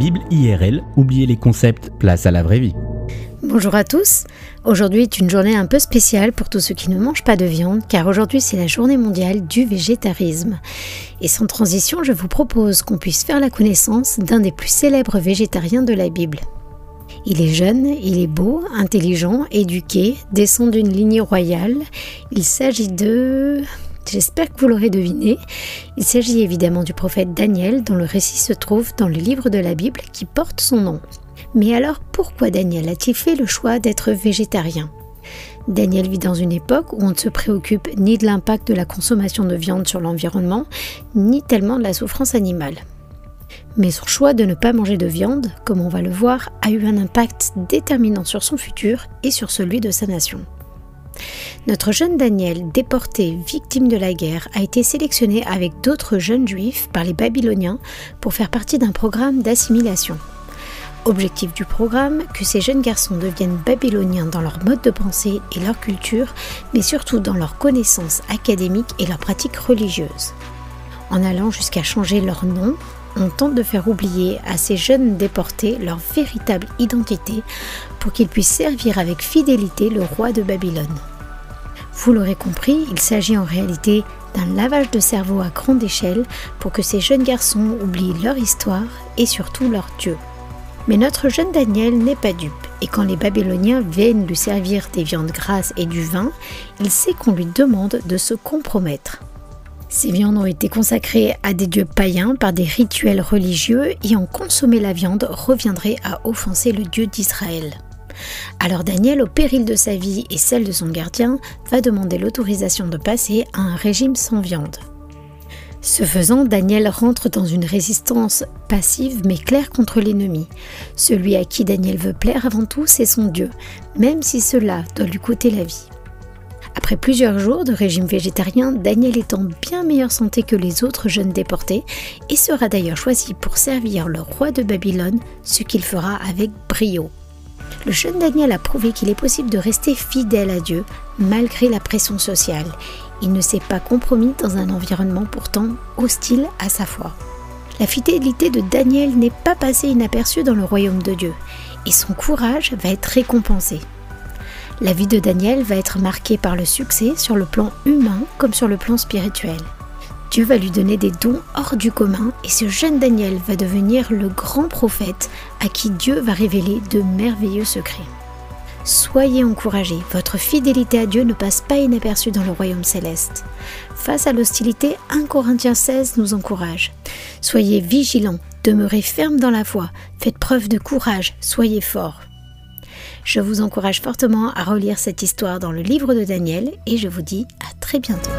Bible IRL, oubliez les concepts, place à la vraie vie. Bonjour à tous. Aujourd'hui est une journée un peu spéciale pour tous ceux qui ne mangent pas de viande, car aujourd'hui c'est la journée mondiale du végétarisme. Et sans transition, je vous propose qu'on puisse faire la connaissance d'un des plus célèbres végétariens de la Bible. Il est jeune, il est beau, intelligent, éduqué, descend d'une lignée royale. Il s'agit de... J'espère que vous l'aurez deviné. Il s'agit évidemment du prophète Daniel dont le récit se trouve dans le livre de la Bible qui porte son nom. Mais alors pourquoi Daniel a-t-il fait le choix d'être végétarien? Daniel vit dans une époque où on ne se préoccupe ni de l'impact de la consommation de viande sur l'environnement, ni tellement de la souffrance animale. Mais son choix de ne pas manger de viande, comme on va le voir, a eu un impact déterminant sur son futur et sur celui de sa nation. Notre jeune Daniel, déporté, victime de la guerre, a été sélectionné avec d'autres jeunes juifs par les Babyloniens pour faire partie d'un programme d'assimilation. Objectif du programme, que ces jeunes garçons deviennent babyloniens dans leur mode de pensée et leur culture, mais surtout dans leurs connaissances académiques et leurs pratiques religieuses. En allant jusqu'à changer leur nom, on tente de faire oublier à ces jeunes déportés leur véritable identité pour qu'ils puissent servir avec fidélité le roi de Babylone. Vous l'aurez compris, il s'agit en réalité d'un lavage de cerveau à grande échelle pour que ces jeunes garçons oublient leur histoire et surtout leur Dieu. Mais notre jeune Daniel n'est pas dupe, et quand les Babyloniens viennent lui servir des viandes grasses et du vin, il sait qu'on lui demande de se compromettre. Ces viandes ont été consacrées à des dieux païens par des rituels religieux et en consommer la viande reviendrait à offenser le Dieu d'Israël. Alors Daniel, au péril de sa vie et celle de son gardien, va demander l'autorisation de passer à un régime sans viande. Ce faisant, Daniel rentre dans une résistance passive mais claire contre l'ennemi. Celui à qui Daniel veut plaire avant tout, c'est son Dieu, même si cela doit lui coûter la vie. Après plusieurs jours de régime végétarien, Daniel est en bien meilleure santé que les autres jeunes déportés et sera d'ailleurs choisi pour servir le roi de Babylone, ce qu'il fera avec brio. Le jeune Daniel a prouvé qu'il est possible de rester fidèle à Dieu malgré la pression sociale. Il ne s'est pas compromis dans un environnement pourtant hostile à sa foi. La fidélité de Daniel n'est pas passée inaperçue dans le royaume de Dieu et son courage va être récompensé. La vie de Daniel va être marquée par le succès sur le plan humain comme sur le plan spirituel. Dieu va lui donner des dons hors du commun et ce jeune Daniel va devenir le grand prophète à qui Dieu va révéler de merveilleux secrets. Soyez encouragés, votre fidélité à Dieu ne passe pas inaperçue dans le royaume céleste. Face à l'hostilité, 1 Corinthiens 16 nous encourage. Soyez vigilants, demeurez fermes dans la foi, faites preuve de courage, soyez forts. Je vous encourage fortement à relire cette histoire dans le livre de Daniel et je vous dis à très bientôt.